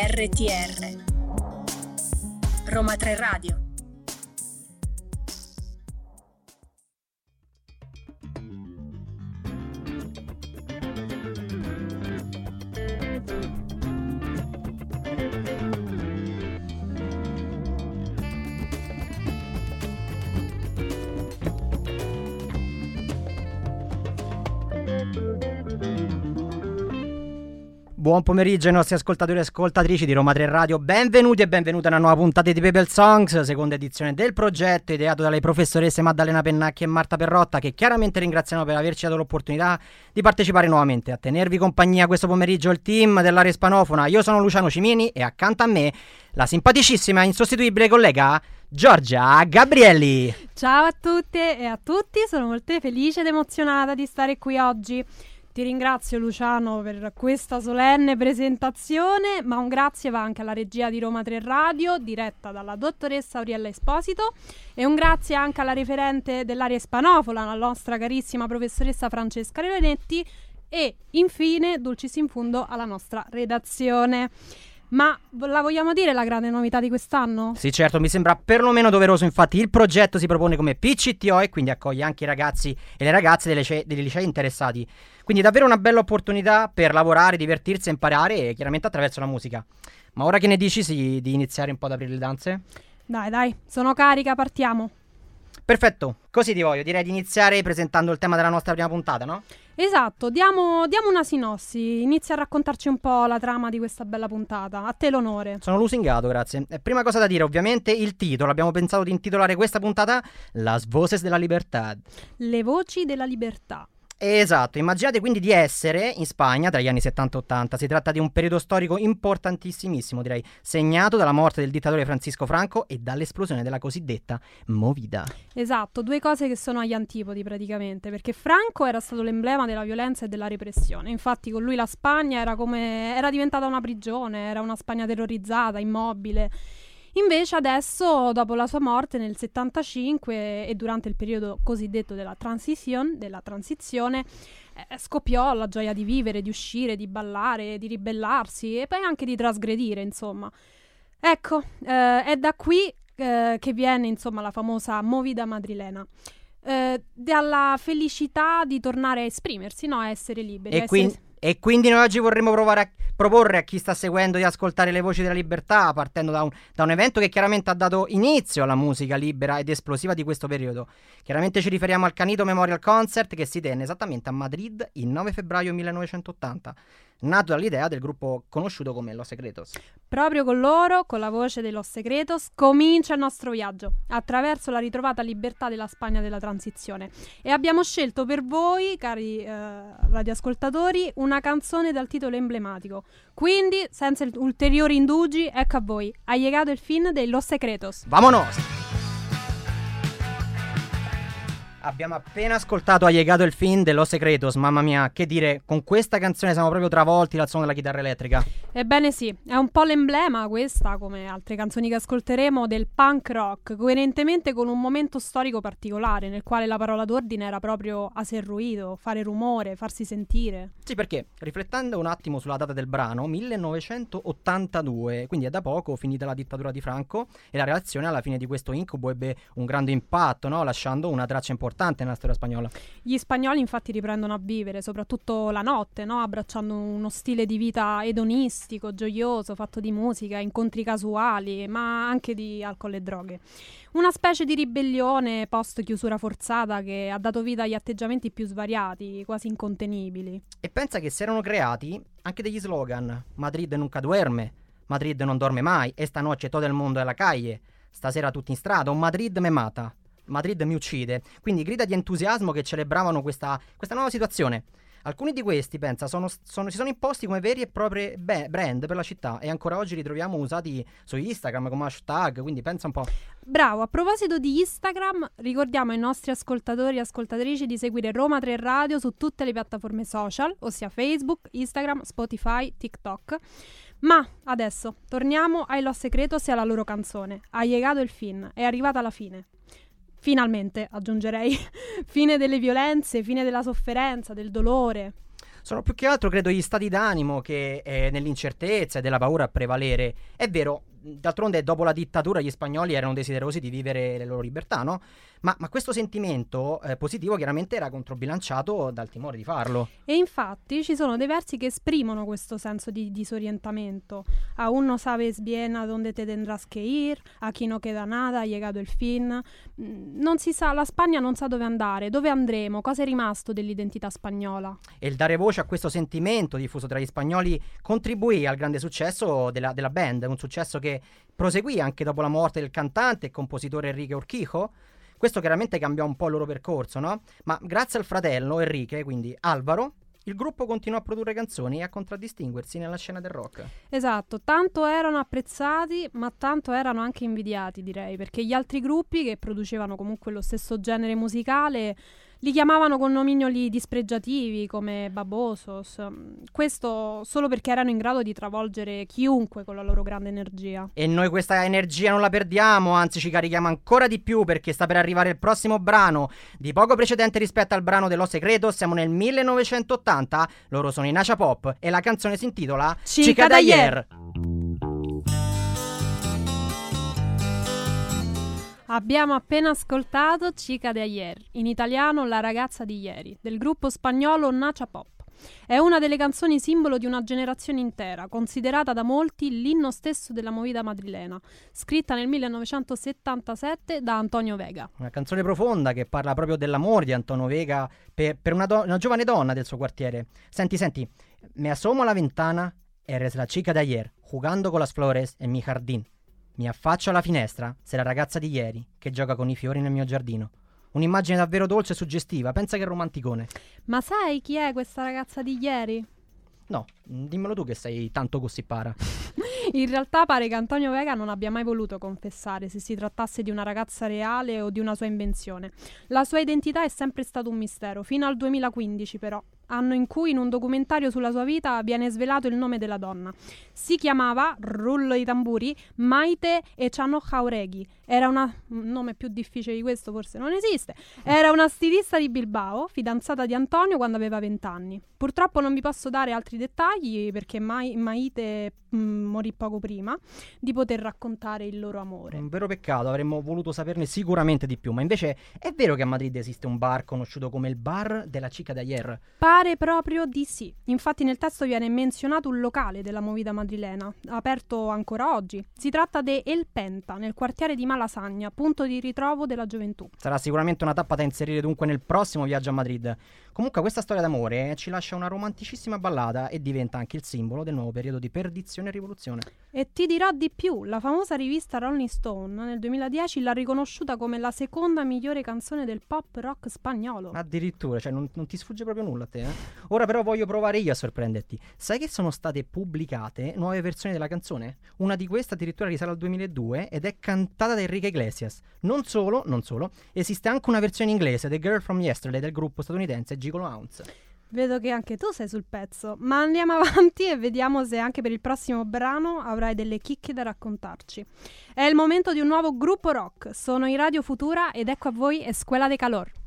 RTR Roma 3 Radio Buon pomeriggio ai nostri ascoltatori e ascoltatrici di Roma 3 Radio, benvenuti e benvenute a una nuova puntata di People Songs, seconda edizione del progetto ideato dalle professoresse Maddalena Pennacchi e Marta Perrotta che chiaramente ringraziamo per averci dato l'opportunità di partecipare nuovamente. A tenervi compagnia questo pomeriggio il team dell'area spanofona, io sono Luciano Cimini e accanto a me la simpaticissima e insostituibile collega Giorgia Gabrielli. Ciao a tutte e a tutti, sono molto felice ed emozionata di stare qui oggi. Ti ringrazio Luciano per questa solenne presentazione, ma un grazie va anche alla regia di Roma 3 Radio, diretta dalla dottoressa Auriella Esposito, e un grazie anche alla referente dell'area ispanofola, la nostra carissima professoressa Francesca Revenetti, e infine, dulcis in fundo, alla nostra redazione. Ma la vogliamo dire la grande novità di quest'anno? Sì, certo, mi sembra perlomeno doveroso. Infatti, il progetto si propone come PCTO e quindi accoglie anche i ragazzi e le ragazze dei licei interessati. Quindi, davvero una bella opportunità per lavorare, divertirsi e imparare, chiaramente attraverso la musica. Ma ora che ne dici sì, di iniziare un po' ad aprire le danze? Dai, dai, sono carica, partiamo. Perfetto, così ti voglio. Direi di iniziare presentando il tema della nostra prima puntata, no? Esatto, diamo, diamo, una sinossi. Inizia a raccontarci un po' la trama di questa bella puntata. A te l'onore. Sono lusingato, grazie. E prima cosa da dire, ovviamente, il titolo. Abbiamo pensato di intitolare questa puntata Las Voces della Libertà. Le voci della libertà. Esatto, immaginate quindi di essere in Spagna tra gli anni 70 e 80. Si tratta di un periodo storico importantissimissimo, direi, segnato dalla morte del dittatore Francisco Franco e dall'esplosione della cosiddetta Movida. Esatto, due cose che sono agli antipodi praticamente, perché Franco era stato l'emblema della violenza e della repressione. Infatti con lui la Spagna era come era diventata una prigione, era una Spagna terrorizzata, immobile. Invece adesso, dopo la sua morte nel 75 e durante il periodo cosiddetto della transition, della transizione, eh, scoppiò la gioia di vivere, di uscire, di ballare, di ribellarsi e poi anche di trasgredire, insomma. Ecco, eh, è da qui eh, che viene, insomma, la famosa movida madrilena. Eh, dalla felicità di tornare a esprimersi, no? A essere liberi. E, essere... e quindi noi oggi vorremmo provare a proporre a chi sta seguendo di ascoltare le voci della libertà, partendo da un, da un, evento che chiaramente ha dato inizio alla musica libera ed esplosiva di questo periodo. Chiaramente ci riferiamo al Canito Memorial Concert che si tenne esattamente a Madrid il 9 febbraio 1980 nato dall'idea del gruppo conosciuto come Los Secretos. Proprio con loro, con la voce dei Los Secretos, comincia il nostro viaggio attraverso la ritrovata libertà della Spagna della transizione. E abbiamo scelto per voi, cari eh, radioascoltatori, una canzone dal titolo emblematico. Quindi, senza ulteriori indugi, ecco a voi. Ha llegato il fin dei Los Secretos. Vamonos! Abbiamo appena ascoltato Ha llegato il film dello Secretos, mamma mia, che dire, con questa canzone siamo proprio travolti dal suono della chitarra elettrica. Ebbene sì, è un po' l'emblema questa, come altre canzoni che ascolteremo, del punk rock, coerentemente con un momento storico particolare, nel quale la parola d'ordine era proprio hacer ruido, fare rumore, farsi sentire. Sì, perché, riflettendo un attimo sulla data del brano, 1982, quindi è da poco finita la dittatura di Franco, e la reazione alla fine di questo incubo ebbe un grande impatto, no? lasciando una traccia importante importante nella storia spagnola. Gli spagnoli infatti riprendono a vivere, soprattutto la notte, no? abbracciando uno stile di vita edonistico, gioioso, fatto di musica, incontri casuali, ma anche di alcol e droghe. Una specie di ribellione post chiusura forzata che ha dato vita agli atteggiamenti più svariati, quasi incontenibili. E pensa che si erano creati anche degli slogan: Madrid nunca duerme, Madrid non dorme mai, esta noche todo el mundo è la calle, stasera tutti in strada, un Madrid me mata. Madrid mi uccide. Quindi grida di entusiasmo che celebravano questa, questa nuova situazione. Alcuni di questi, pensa, sono, sono, si sono imposti come veri e propri be- brand per la città e ancora oggi li troviamo usati su Instagram come hashtag, quindi pensa un po'. Bravo, a proposito di Instagram, ricordiamo ai nostri ascoltatori e ascoltatrici di seguire Roma 3 Radio su tutte le piattaforme social, ossia Facebook, Instagram, Spotify, TikTok. Ma adesso torniamo ai Los Secretos e alla loro canzone. Ha llegato il fin, è arrivata la fine. Finalmente, aggiungerei, fine delle violenze, fine della sofferenza, del dolore. Sono più che altro, credo, gli stati d'animo che eh, nell'incertezza e della paura a prevalere. È vero, d'altronde dopo la dittatura gli spagnoli erano desiderosi di vivere le loro libertà, no? Ma, ma questo sentimento eh, positivo chiaramente era controbilanciato dal timore di farlo. E infatti ci sono dei versi che esprimono questo senso di disorientamento. A uno sabes bien a donde te tendrás que ir, a chi no queda nada, ha llegato il fin. Mm, non si sa, la Spagna non sa dove andare, dove andremo, cosa è rimasto dell'identità spagnola. E il dare voce a questo sentimento diffuso tra gli spagnoli contribuì al grande successo della, della band, un successo che proseguì anche dopo la morte del cantante e compositore Enrique Urquijo. Questo chiaramente cambiò un po' il loro percorso, no? Ma grazie al fratello Enrique, quindi Alvaro, il gruppo continuò a produrre canzoni e a contraddistinguersi nella scena del rock. Esatto, tanto erano apprezzati, ma tanto erano anche invidiati, direi, perché gli altri gruppi che producevano comunque lo stesso genere musicale li chiamavano con nomignoli dispregiativi come babosos. Questo solo perché erano in grado di travolgere chiunque con la loro grande energia. E noi questa energia non la perdiamo, anzi ci carichiamo ancora di più perché sta per arrivare il prossimo brano, di poco precedente rispetto al brano dello Secreto. Siamo nel 1980, loro sono i Nacha Pop e la canzone si intitola Chica d'ayer. Abbiamo appena ascoltato Chica de ayer, in italiano La ragazza di ieri, del gruppo spagnolo Nacha Pop. È una delle canzoni simbolo di una generazione intera, considerata da molti l'inno stesso della movida madrilena, scritta nel 1977 da Antonio Vega. Una canzone profonda che parla proprio dell'amore di Antonio Vega per, per una, do- una giovane donna del suo quartiere. Senti, senti, me asomo la ventana, eres la chica de ayer, jugando con las flores en mi jardín. Mi affaccio alla finestra, sei la ragazza di ieri, che gioca con i fiori nel mio giardino. Un'immagine davvero dolce e suggestiva, pensa che romanticone. Ma sai chi è questa ragazza di ieri? No, dimmelo tu che sei tanto gossipara. In realtà pare che Antonio Vega non abbia mai voluto confessare se si trattasse di una ragazza reale o di una sua invenzione. La sua identità è sempre stato un mistero, fino al 2015 però, anno in cui in un documentario sulla sua vita viene svelato il nome della donna. Si chiamava, rullo i tamburi, Maite Echano Jauregui. Era una... un nome più difficile di questo forse non esiste. Era una stilista di Bilbao, fidanzata di Antonio quando aveva 20 anni. Purtroppo non vi posso dare altri dettagli perché Mai- Maite mh, morì poco prima di poter raccontare il loro amore. Un vero peccato, avremmo voluto saperne sicuramente di più, ma invece è vero che a Madrid esiste un bar conosciuto come il bar della Chica d'Ayer. Pare proprio di sì. Infatti nel testo viene menzionato un locale della movida madrilena, aperto ancora oggi. Si tratta de El Penta, nel quartiere di Malasagna, punto di ritrovo della gioventù. Sarà sicuramente una tappa da inserire dunque nel prossimo viaggio a Madrid. Comunque questa storia d'amore ci lascia una romanticissima ballata e diventa anche il simbolo del nuovo periodo di perdizione e rivoluzione. E ti dirò di più, la famosa rivista Rolling Stone nel 2010 l'ha riconosciuta come la seconda migliore canzone del pop rock spagnolo. Addirittura, cioè non, non ti sfugge proprio nulla a te. Eh? Ora però voglio provare io a sorprenderti. Sai che sono state pubblicate nuove versioni della canzone? Una di queste addirittura risale al 2002 ed è cantata da Enrique Iglesias. Non solo, non solo, esiste anche una versione inglese, The Girl from Yesterday, del gruppo statunitense Gigolo Ounce. Vedo che anche tu sei sul pezzo, ma andiamo avanti e vediamo se anche per il prossimo brano avrai delle chicche da raccontarci. È il momento di un nuovo gruppo rock, sono i Radio Futura ed ecco a voi Escuela de Calor.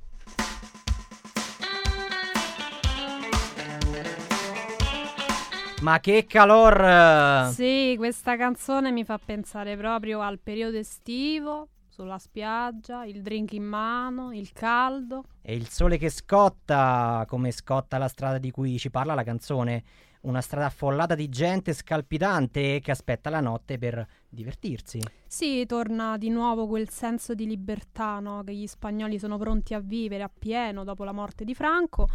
Ma che calor! Sì, questa canzone mi fa pensare proprio al periodo estivo, sulla spiaggia, il drink in mano, il caldo. E il sole che scotta, come scotta la strada di cui ci parla la canzone. Una strada affollata di gente scalpitante che aspetta la notte per divertirsi. Sì, torna di nuovo quel senso di libertà no? che gli spagnoli sono pronti a vivere appieno dopo la morte di Franco.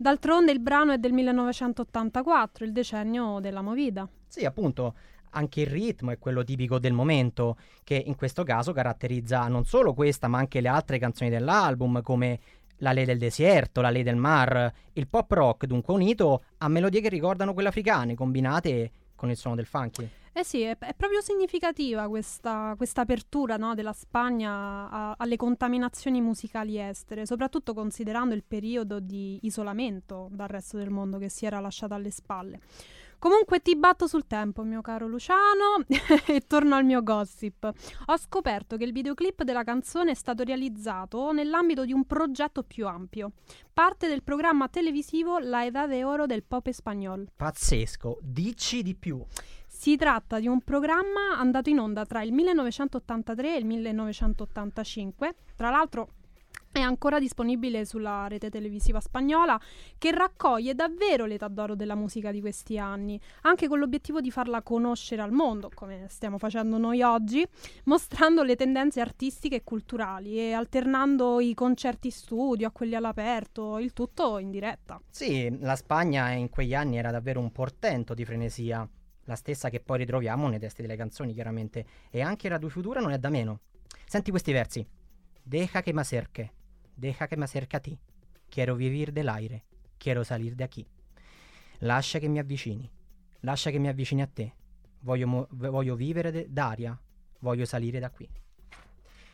D'altronde il brano è del 1984, il decennio della movida. Sì, appunto, anche il ritmo è quello tipico del momento, che in questo caso caratterizza non solo questa, ma anche le altre canzoni dell'album, come La Lei del Desierto, La Lei del Mar, il pop rock dunque unito a melodie che ricordano quelle africane, combinate con il suono del funky. Eh sì, è, è proprio significativa questa, apertura no, della Spagna a- alle contaminazioni musicali estere, soprattutto considerando il periodo di isolamento dal resto del mondo che si era lasciato alle spalle. Comunque ti batto sul tempo, mio caro Luciano, e torno al mio gossip. Ho scoperto che il videoclip della canzone è stato realizzato nell'ambito di un progetto più ampio. Parte del programma televisivo La Edad de Oro del Pop Espagnol. Pazzesco, dici di più. Si tratta di un programma andato in onda tra il 1983 e il 1985. Tra l'altro è ancora disponibile sulla rete televisiva spagnola che raccoglie davvero l'età d'oro della musica di questi anni, anche con l'obiettivo di farla conoscere al mondo, come stiamo facendo noi oggi, mostrando le tendenze artistiche e culturali e alternando i concerti studio a quelli all'aperto, il tutto in diretta. Sì, la Spagna in quegli anni era davvero un portento di frenesia la stessa che poi ritroviamo nei testi delle canzoni, chiaramente, e anche Radio Futura non è da meno. Senti questi versi. Deja que me acerque, deja que me acerque a ti. Quiero vivir del aire, quiero salir de aquí. Lascia che mi avvicini, lascia che mi avvicini a te. Voglio, mo- voglio vivere de- d'aria, voglio salire da qui.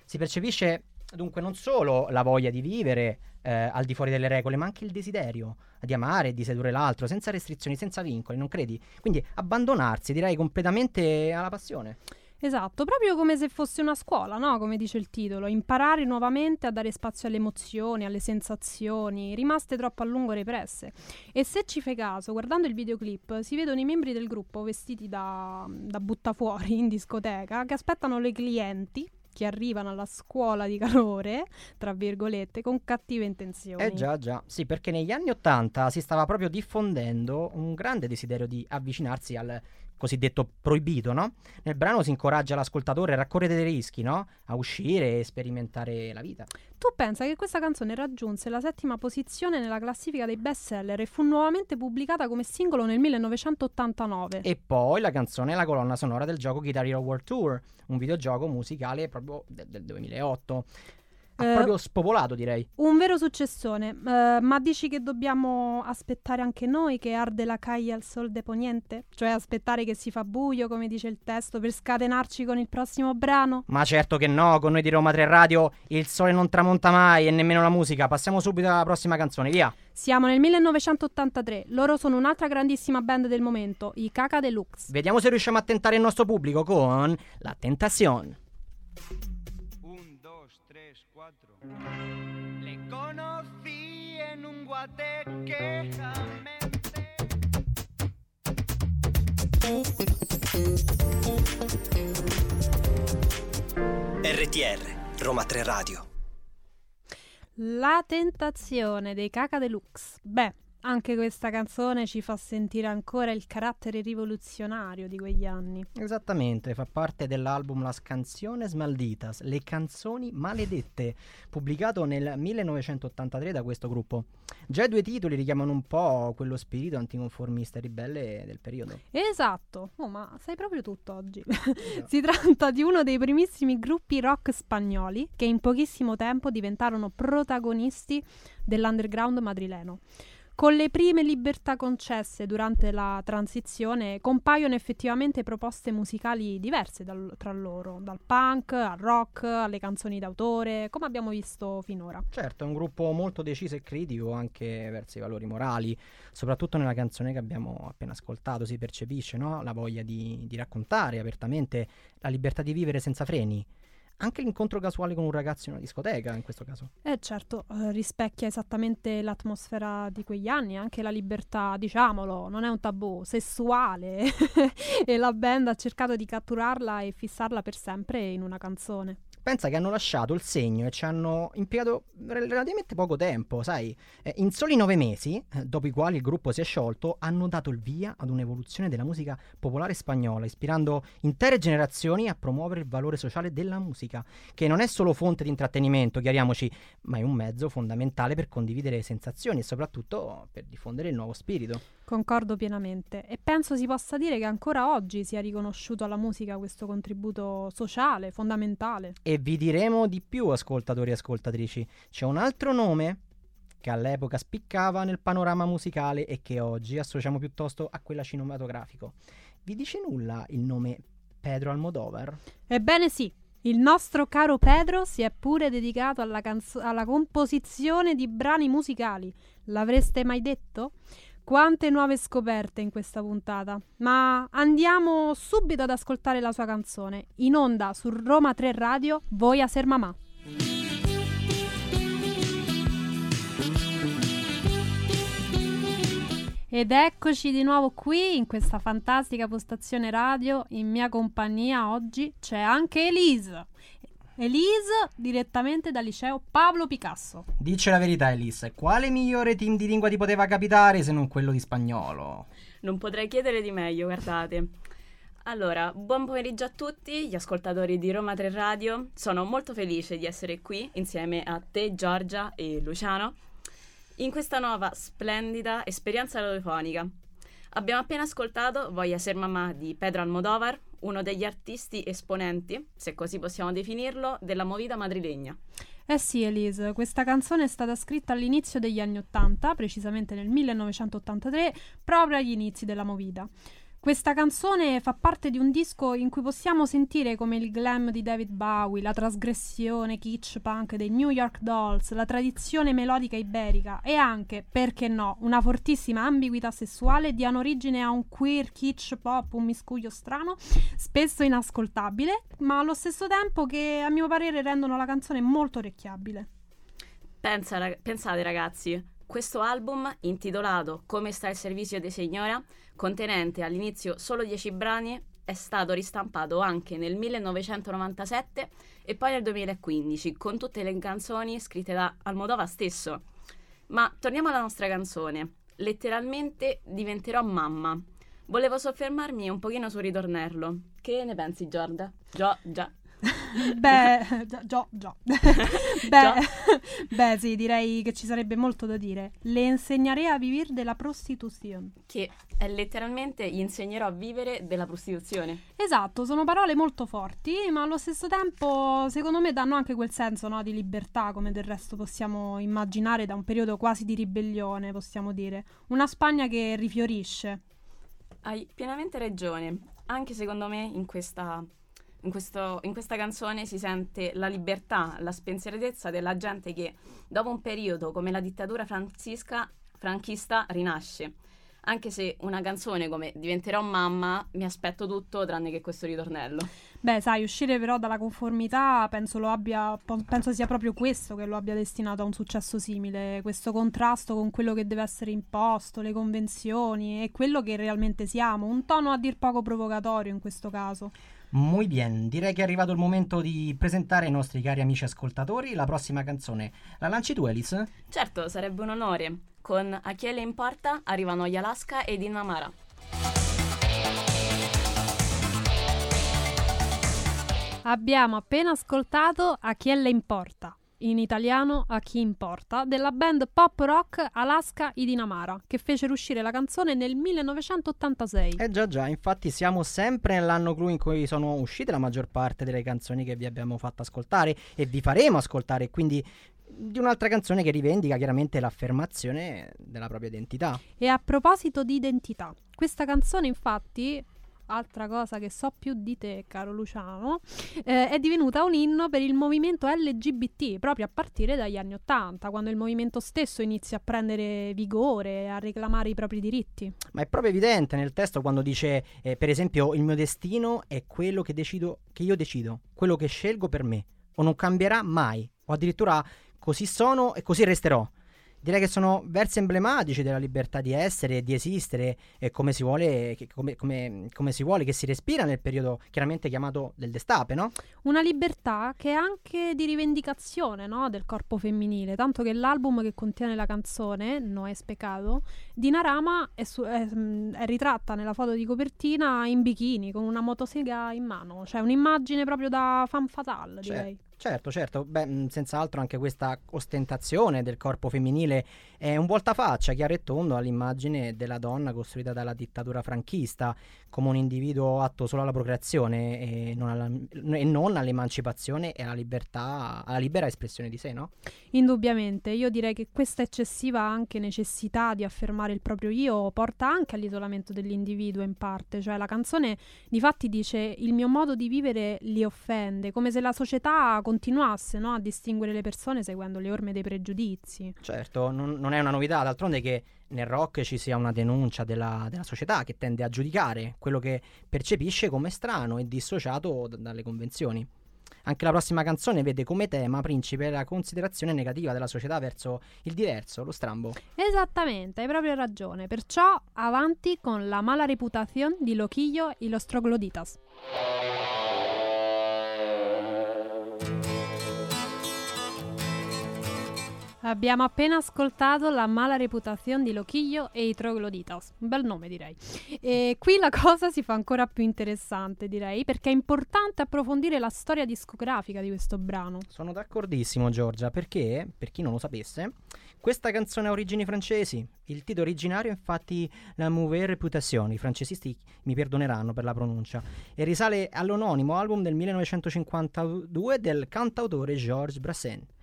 Si percepisce dunque non solo la voglia di vivere eh, al di fuori delle regole, ma anche il desiderio di amare e di sedurre l'altro, senza restrizioni, senza vincoli, non credi? Quindi abbandonarsi, direi, completamente alla passione. Esatto, proprio come se fosse una scuola, no? Come dice il titolo, imparare nuovamente a dare spazio alle emozioni, alle sensazioni, rimaste troppo a lungo represse. E se ci fai caso, guardando il videoclip, si vedono i membri del gruppo vestiti da, da buttafuori in discoteca che aspettano le clienti che arrivano alla scuola di calore, tra virgolette, con cattive intenzioni. Eh già, già. Sì, perché negli anni Ottanta si stava proprio diffondendo un grande desiderio di avvicinarsi al cosiddetto proibito, no? Nel brano si incoraggia l'ascoltatore a raccorrere dei rischi, no? A uscire e sperimentare la vita. Tu pensa che questa canzone raggiunse la settima posizione nella classifica dei bestseller e fu nuovamente pubblicata come singolo nel 1989. E poi la canzone è la colonna sonora del gioco Guitar Hero World Tour, un videogioco musicale proprio del, del 2008. Ha Eh, proprio spopolato, direi. Un vero successone, eh, ma dici che dobbiamo aspettare anche noi che arde la caia al sol de poniente? Cioè aspettare che si fa buio, come dice il testo, per scatenarci con il prossimo brano? Ma certo che no, con noi di Roma 3 Radio il sole non tramonta mai e nemmeno la musica. Passiamo subito alla prossima canzone, via. Siamo nel 1983, loro sono un'altra grandissima band del momento, i Caca Deluxe. Vediamo se riusciamo a tentare il nostro pubblico con La Tentazione. Un, dos, tres, cuatro. Le conocí en un guateque. RTR, Roma 3 Radio. La tentazione dei Caca Deluxe. Beh, anche questa canzone ci fa sentire ancora il carattere rivoluzionario di quegli anni. Esattamente, fa parte dell'album Las Canciones Malditas, Le canzoni maledette, pubblicato nel 1983 da questo gruppo. Già i due titoli richiamano un po' quello spirito anticonformista e ribelle del periodo. Esatto, oh, ma sai proprio tutto oggi. si tratta di uno dei primissimi gruppi rock spagnoli che in pochissimo tempo diventarono protagonisti dell'underground madrileno. Con le prime libertà concesse durante la transizione compaiono effettivamente proposte musicali diverse dal- tra loro, dal punk al rock alle canzoni d'autore, come abbiamo visto finora. Certo, è un gruppo molto deciso e critico anche verso i valori morali, soprattutto nella canzone che abbiamo appena ascoltato si percepisce no? la voglia di, di raccontare apertamente la libertà di vivere senza freni. Anche l'incontro casuale con un ragazzo in una discoteca, in questo caso. Eh certo, eh, rispecchia esattamente l'atmosfera di quegli anni, anche la libertà, diciamolo, non è un tabù, sessuale e la band ha cercato di catturarla e fissarla per sempre in una canzone. Pensa che hanno lasciato il segno e ci hanno impiegato rel- relativamente poco tempo, sai? Eh, in soli nove mesi, eh, dopo i quali il gruppo si è sciolto, hanno dato il via ad un'evoluzione della musica popolare spagnola, ispirando intere generazioni a promuovere il valore sociale della musica, che non è solo fonte di intrattenimento, chiariamoci, ma è un mezzo fondamentale per condividere sensazioni e soprattutto per diffondere il nuovo spirito. Concordo pienamente e penso si possa dire che ancora oggi sia riconosciuto alla musica questo contributo sociale, fondamentale. E vi diremo di più, ascoltatori e ascoltatrici. C'è un altro nome che all'epoca spiccava nel panorama musicale e che oggi associamo piuttosto a quella cinematografico. Vi dice nulla il nome Pedro Almodovar? Ebbene sì, il nostro caro Pedro si è pure dedicato alla, canzo- alla composizione di brani musicali. L'avreste mai detto? Quante nuove scoperte in questa puntata. Ma andiamo subito ad ascoltare la sua canzone. In onda su Roma 3 Radio, Voi a Ser Mamà. Ed eccoci di nuovo qui in questa fantastica postazione radio. In mia compagnia oggi c'è anche Elise. Elise direttamente dal liceo Pablo Picasso. Dice la verità, Elise, quale migliore team di lingua ti poteva capitare se non quello di spagnolo? Non potrei chiedere di meglio, guardate. Allora, buon pomeriggio a tutti gli ascoltatori di Roma 3 Radio. Sono molto felice di essere qui insieme a te, Giorgia e Luciano, in questa nuova splendida esperienza radiofonica. Abbiamo appena ascoltato Voglia ser mamma di Pedro Almodovar, uno degli artisti esponenti, se così possiamo definirlo, della movida madrilegna. Eh sì, Elise, questa canzone è stata scritta all'inizio degli anni Ottanta, precisamente nel 1983, proprio agli inizi della movida. Questa canzone fa parte di un disco in cui possiamo sentire come il glam di David Bowie, la trasgressione kitsch punk dei New York Dolls, la tradizione melodica iberica e anche, perché no, una fortissima ambiguità sessuale diano origine a un queer kitsch pop, un miscuglio strano, spesso inascoltabile, ma allo stesso tempo che a mio parere rendono la canzone molto orecchiabile. Pensa, rag- pensate ragazzi, questo album, intitolato Come sta il servizio di signora, contenente all'inizio solo 10 brani, è stato ristampato anche nel 1997 e poi nel 2015, con tutte le canzoni scritte da Almodova stesso. Ma torniamo alla nostra canzone. Letteralmente diventerò mamma. Volevo soffermarmi un pochino sul ritornello. Che ne pensi, Giorgia? Già. Beh, già, già, già. beh, beh, sì, direi che ci sarebbe molto da dire. Le insegnerei a vivere della prostituzione. Che è letteralmente gli insegnerò a vivere della prostituzione. Esatto, sono parole molto forti, ma allo stesso tempo, secondo me, danno anche quel senso no, di libertà, come del resto possiamo immaginare da un periodo quasi di ribellione, possiamo dire. Una Spagna che rifiorisce. Hai pienamente ragione. Anche secondo me in questa in, questo, in, questa canzone si sente la libertà, la spensieratezza della gente che dopo un periodo come la dittatura franchista rinasce. Anche se una canzone come Diventerò mamma mi aspetto tutto tranne che questo ritornello. Beh, sai, uscire però dalla conformità penso, abbia, penso sia proprio questo che lo abbia destinato a un successo simile, questo contrasto con quello che deve essere imposto, le convenzioni e quello che realmente siamo, un tono a dir poco provocatorio in questo caso. Muy bien, direi che è arrivato il momento di presentare ai nostri cari amici ascoltatori la prossima canzone. La lanci tu, Alice? Certo, sarebbe un onore. Con A chi le importa arrivano gli Alaska e Dinamara. Abbiamo appena ascoltato A chi le importa in italiano a chi importa, della band pop rock Alaska i Dinamara, che fece uscire la canzone nel 1986. Eh già già, infatti siamo sempre nell'anno clou in cui sono uscite la maggior parte delle canzoni che vi abbiamo fatto ascoltare e vi faremo ascoltare, quindi di un'altra canzone che rivendica chiaramente l'affermazione della propria identità. E a proposito di identità, questa canzone infatti altra cosa che so più di te, caro Luciano, eh, è divenuta un inno per il movimento LGBT proprio a partire dagli anni Ottanta, quando il movimento stesso inizia a prendere vigore, a reclamare i propri diritti. Ma è proprio evidente nel testo quando dice, eh, per esempio, il mio destino è quello che decido, che io decido, quello che scelgo per me, o non cambierà mai, o addirittura così sono e così resterò direi che sono versi emblematici della libertà di essere e di esistere e come si vuole, come, come, come si vuole che si respira nel periodo chiaramente chiamato del destape, no? Una libertà che è anche di rivendicazione no? del corpo femminile, tanto che l'album che contiene la canzone, No es pecado, di Narama è, su, è, è ritratta nella foto di copertina in bikini con una motosega in mano, cioè un'immagine proprio da fan fatale, direi. Certo, certo, beh, senz'altro anche questa ostentazione del corpo femminile è un voltafaccia chiaro e tondo all'immagine della donna costruita dalla dittatura franchista come un individuo atto solo alla procreazione e non, alla, e non all'emancipazione e alla libertà, alla libera espressione di sé, no? Indubbiamente, io direi che questa eccessiva anche necessità di affermare il proprio io porta anche all'isolamento dell'individuo in parte, cioè la canzone di fatti dice il mio modo di vivere li offende, come se la società continuasse no, a distinguere le persone seguendo le orme dei pregiudizi. Certo, non, non è una novità, d'altronde che nel rock ci sia una denuncia della, della società che tende a giudicare quello che percepisce come strano e dissociato d- dalle convenzioni. Anche la prossima canzone vede come tema principe la considerazione negativa della società verso il diverso, lo strambo. Esattamente, hai proprio ragione. Perciò avanti con la mala reputación di Loquillo y los trogloditas. Abbiamo appena ascoltato la mala reputazione di Loquillo e i Trogloditas. Un bel nome, direi. E qui la cosa si fa ancora più interessante, direi, perché è importante approfondire la storia discografica di questo brano. Sono d'accordissimo, Giorgia, perché, per chi non lo sapesse, questa canzone ha origini francesi. Il titolo originario è infatti La Mauvaise Réputation, i francesisti mi perdoneranno per la pronuncia, e risale all'anonimo album del 1952 del cantautore Georges Brassens.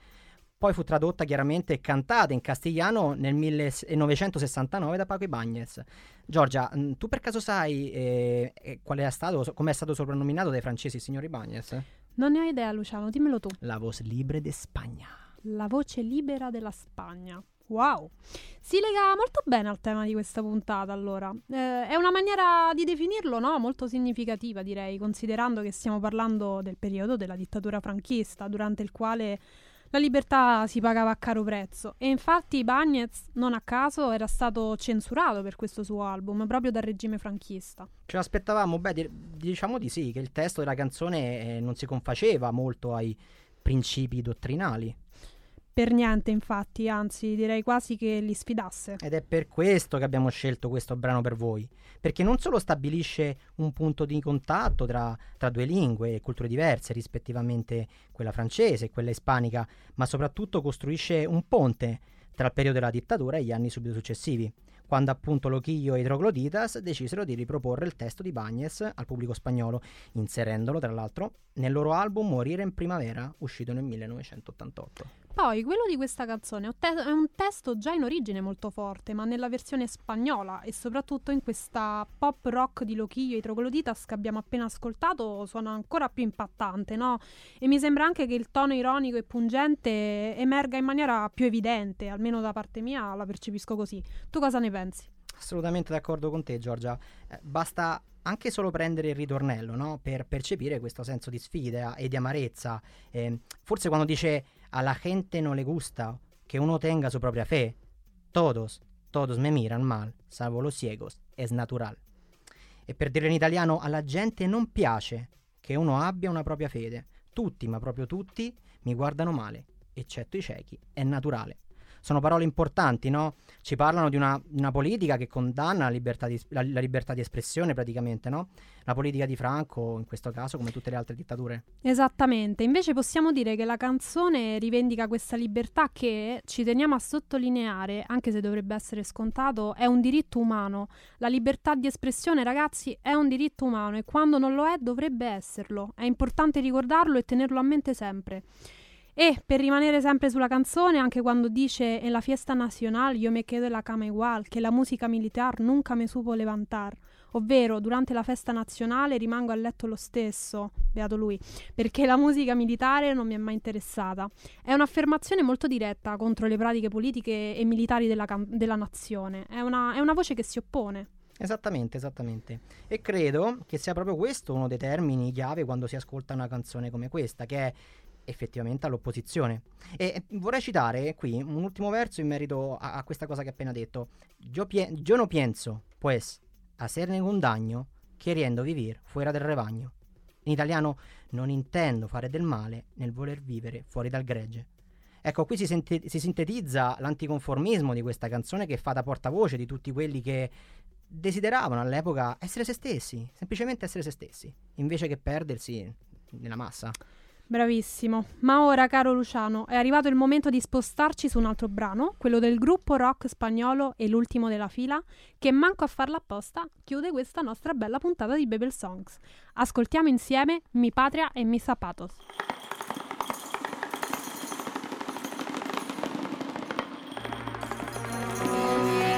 Poi fu tradotta chiaramente e cantata in castigliano nel 1969 da Paco Ibáñez. Giorgia, mh, tu per caso sai eh, eh, qual è stato, come è stato soprannominato dai francesi il signor Ibáñez? Non ne ho idea, Luciano, dimmelo tu. La voz libre de Spagna. La voce libera della Spagna. Wow, si lega molto bene al tema di questa puntata allora. Eh, è una maniera di definirlo, no? Molto significativa direi, considerando che stiamo parlando del periodo della dittatura franchista, durante il quale la libertà si pagava a caro prezzo. E infatti Bagnez, non a caso, era stato censurato per questo suo album, proprio dal regime franchista. Ce l'aspettavamo, beh, di- diciamo di sì, che il testo della canzone eh, non si confaceva molto ai principi dottrinali. Per niente, infatti, anzi, direi quasi che li sfidasse. Ed è per questo che abbiamo scelto questo brano per voi, perché non solo stabilisce un punto di contatto tra, tra due lingue e culture diverse, rispettivamente quella francese e quella ispanica, ma soprattutto costruisce un ponte tra il periodo della dittatura e gli anni subito successivi, quando appunto Loquillo e i Trogloditas decisero di riproporre il testo di Bagnez al pubblico spagnolo, inserendolo tra l'altro nel loro album Morire in primavera, uscito nel 1988. Poi, quello di questa canzone è un, testo già in origine molto forte, ma nella versione spagnola e soprattutto in questa pop rock di Loquillo e Trogloditas che abbiamo appena ascoltato suona ancora più impattante, no? E mi sembra anche che il tono ironico e pungente emerga in maniera più evidente, almeno da parte mia la percepisco così. Tu cosa ne pensi? Assolutamente d'accordo con te, Giorgia. Eh, basta anche solo prendere il ritornello, no? Per percepire questo senso di sfida e di amarezza. Eh, forse quando dice a la gente no le gusta che uno tenga su propria fe, todos, todos me miran mal, salvo los ciegos, es natural. E per dire in italiano, alla gente non piace che uno abbia una propria fede. Tutti, ma proprio tutti, mi guardano male, eccetto i ciechi, è naturale. Sono parole importanti, no? Ci parlano di una, una politica che condanna la libertà, di, la, la libertà di espressione praticamente, no? La politica di Franco, in questo caso, come tutte le altre dittature. Esattamente, invece possiamo dire che la canzone rivendica questa libertà che, ci teniamo a sottolineare, anche se dovrebbe essere scontato, è un diritto umano. La libertà di espressione, ragazzi, è un diritto umano e quando non lo è dovrebbe esserlo. È importante ricordarlo e tenerlo a mente sempre. E per rimanere sempre sulla canzone, anche quando dice en la fiesta nacional yo me quedo en la cama igual, che la musica militar nunca me supo levantar, ovvero durante la festa nazionale rimango a letto lo stesso, beato lui, perché la musica militare non mi è mai interessata. È un'affermazione molto diretta contro le pratiche politiche e militari della, can- della nazione, è una, è una voce che si oppone. Esattamente, esattamente. E credo che sia proprio questo uno dei termini chiave quando si ascolta una canzone come questa, che è effettivamente all'opposizione. E vorrei citare qui un ultimo verso in merito a, a questa cosa che ho appena detto. Yo, pie- yo no pienso, pues, hacer ningún daño, queriendo vivir fuera del rebaño. In italiano, non intendo fare del male nel voler vivere fuori dal gregge. Ecco, qui si, sente- si sintetizza l'anticonformismo di questa canzone che fa da portavoce di tutti quelli che desideravano all'epoca essere se stessi, semplicemente essere se stessi, invece che perdersi nella massa. Bravissimo. Ma ora, caro Luciano, è arrivato il momento di spostarci su un altro brano, quello del gruppo rock spagnolo e l'ultimo della fila, che manco a farla apposta chiude questa nostra bella puntata di Babel Songs. Ascoltiamo insieme Mi Patria e Mi Zapatos.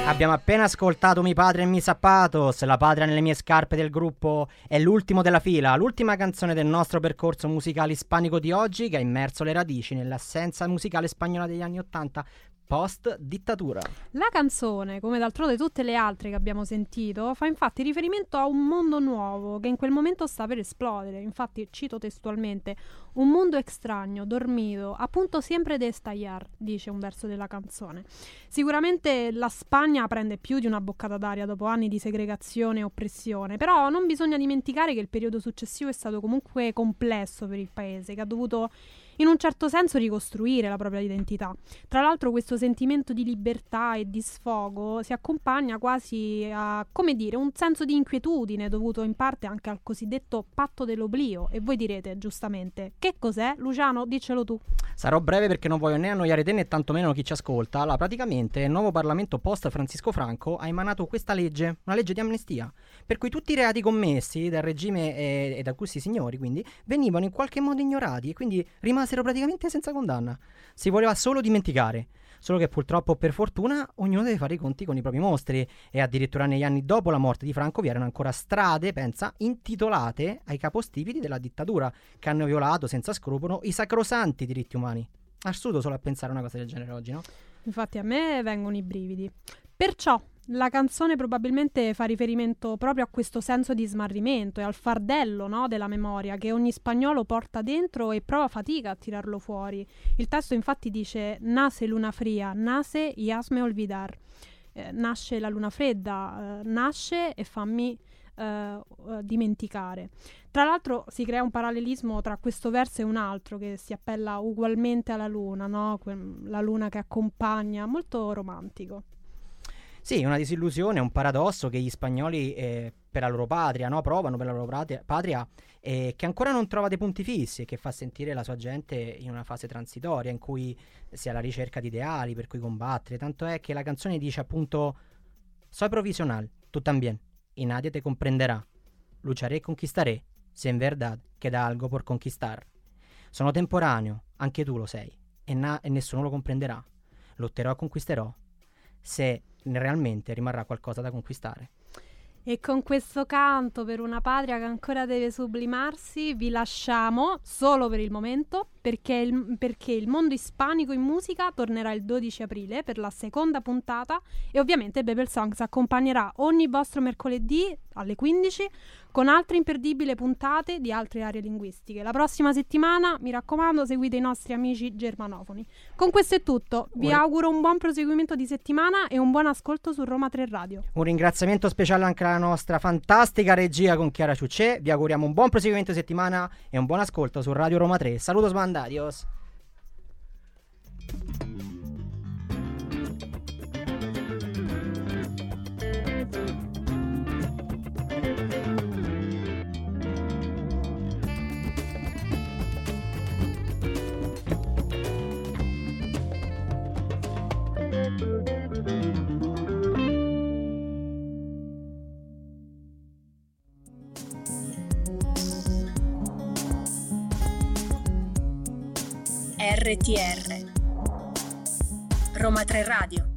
Abbiamo appena ascoltato Mi padre e mi zappatos, La patria nelle mie scarpe del gruppo è l'ultimo della fila, l'ultima canzone del nostro percorso musicale ispanico di oggi che ha immerso le radici nell'assenza musicale spagnola degli anni Ottanta post dittatura. La canzone, come d'altronde tutte le altre che abbiamo sentito, fa infatti riferimento a un mondo nuovo che in quel momento sta per esplodere. Infatti, cito testualmente, un mondo estraneo, dormito, appunto sempre de estallar, dice un verso della canzone. Sicuramente la Spagna prende più di una boccata d'aria dopo anni di segregazione e oppressione, però non bisogna dimenticare che il periodo successivo è stato comunque complesso per il paese, che ha dovuto in un certo senso ricostruire la propria identità. Tra l'altro questo sentimento di libertà e di sfogo si accompagna quasi a, come dire, un senso di inquietudine dovuto in parte anche al cosiddetto patto dell'oblio. E voi direte, giustamente, che cos'è? Luciano, diccelo tu. Sarò breve perché non voglio né annoiare te né tantomeno chi ci ascolta. Allora, praticamente il nuovo Parlamento post Francisco Franco ha emanato questa legge, una legge di amnistia, per cui tutti i reati commessi dal regime e, e da questi signori, quindi, venivano in qualche modo ignorati e quindi rimasero praticamente senza condanna. Si voleva solo dimenticare. Solo che purtroppo, per fortuna, ognuno deve fare i conti con i propri mostri. E addirittura negli anni dopo la morte di Franco vi erano ancora strade, pensa, intitolate ai capostipiti della dittatura, che hanno violato senza scrupolo i sacrosanti diritti umani. Assurdo solo a pensare a una cosa del genere oggi, no? Infatti a me vengono i brividi. Perciò la canzone probabilmente fa riferimento proprio a questo senso di smarrimento e al fardello no, della memoria che ogni spagnolo porta dentro e prova fatica a tirarlo fuori. Il testo infatti dice Nase luna fria, nase y hazme olvidar. Eh, nasce la luna fredda, eh, nasce e fammi eh, dimenticare. Tra l'altro si crea un parallelismo tra questo verso e un altro che si appella ugualmente alla luna, no? Que- la luna che accompagna, molto romantico. Sì, una disillusione, un paradosso che gli spagnoli eh, per la loro patria no? provano per la loro patria, eh, che ancora non trova dei punti fissi e che fa sentire la sua gente in una fase transitoria in cui si è alla ricerca di ideali per cui combattere. Tanto è che la canzone dice appunto Soy provisional, tu también, y nadie te comprenderá. Lucharé e conquistaré, se en verdad queda algo por conquistar. Sono temporaneo, anche tu lo sei, e, na- e nessuno lo comprenderà. Lotterò e conquisterò, se realmente rimarrà qualcosa da conquistare. E con questo canto per una patria che ancora deve sublimarsi, vi lasciamo solo per il momento, perché il, perché il, mondo ispanico in musica tornerà il 12 aprile per la seconda puntata e ovviamente Babel Songs accompagnerà ogni vostro mercoledì alle 15 con altre imperdibili puntate di altre aree linguistiche. La prossima settimana, mi raccomando, seguite i nostri amici germanofoni. Con questo è tutto, vi un... auguro un buon proseguimento di settimana e un buon ascolto su Roma 3 Radio. Un ringraziamento speciale anche alla nostra fantastica regia con Chiara Ciuccè, vi auguriamo un buon proseguimento di settimana e un buon ascolto su Radio Roma 3. Saluto Smanda, Anda, adiós. RTR Roma 3 Radio